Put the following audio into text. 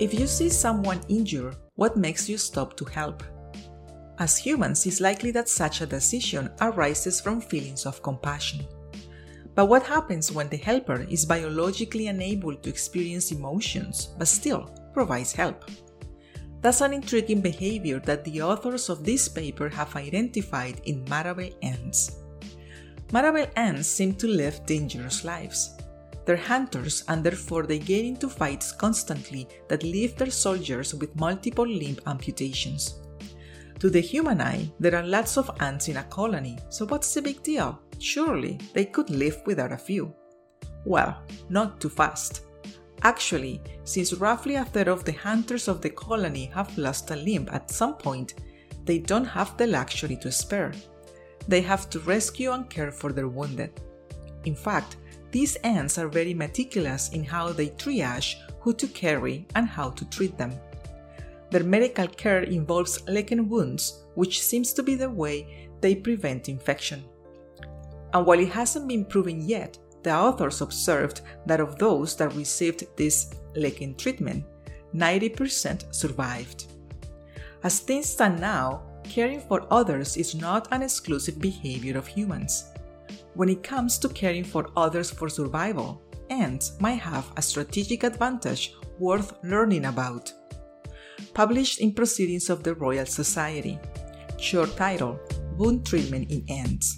If you see someone injured, what makes you stop to help? As humans, it's likely that such a decision arises from feelings of compassion. But what happens when the helper is biologically unable to experience emotions but still provides help? That's an intriguing behavior that the authors of this paper have identified in Matabele ants. Matabele ants seem to live dangerous lives. They're hunters and therefore they get into fights constantly that leave their soldiers with multiple limb amputations. To the human eye, there are lots of ants in a colony, so what's the big deal? Surely they could live without a few. Well, not too fast. Actually, since roughly a third of the hunters of the colony have lost a limb at some point, they don't have the luxury to spare. They have to rescue and care for their wounded. In fact, these ants are very meticulous in how they triage who to carry and how to treat them. Their medical care involves licking wounds, which seems to be the way they prevent infection. And while it hasn't been proven yet, the authors observed that of those that received this licking treatment, 90% survived. As things stand now, caring for others is not an exclusive behavior of humans when it comes to caring for others for survival, ants might have a strategic advantage worth learning about. Published in Proceedings of the Royal Society. Short title Wound Treatment in Ants.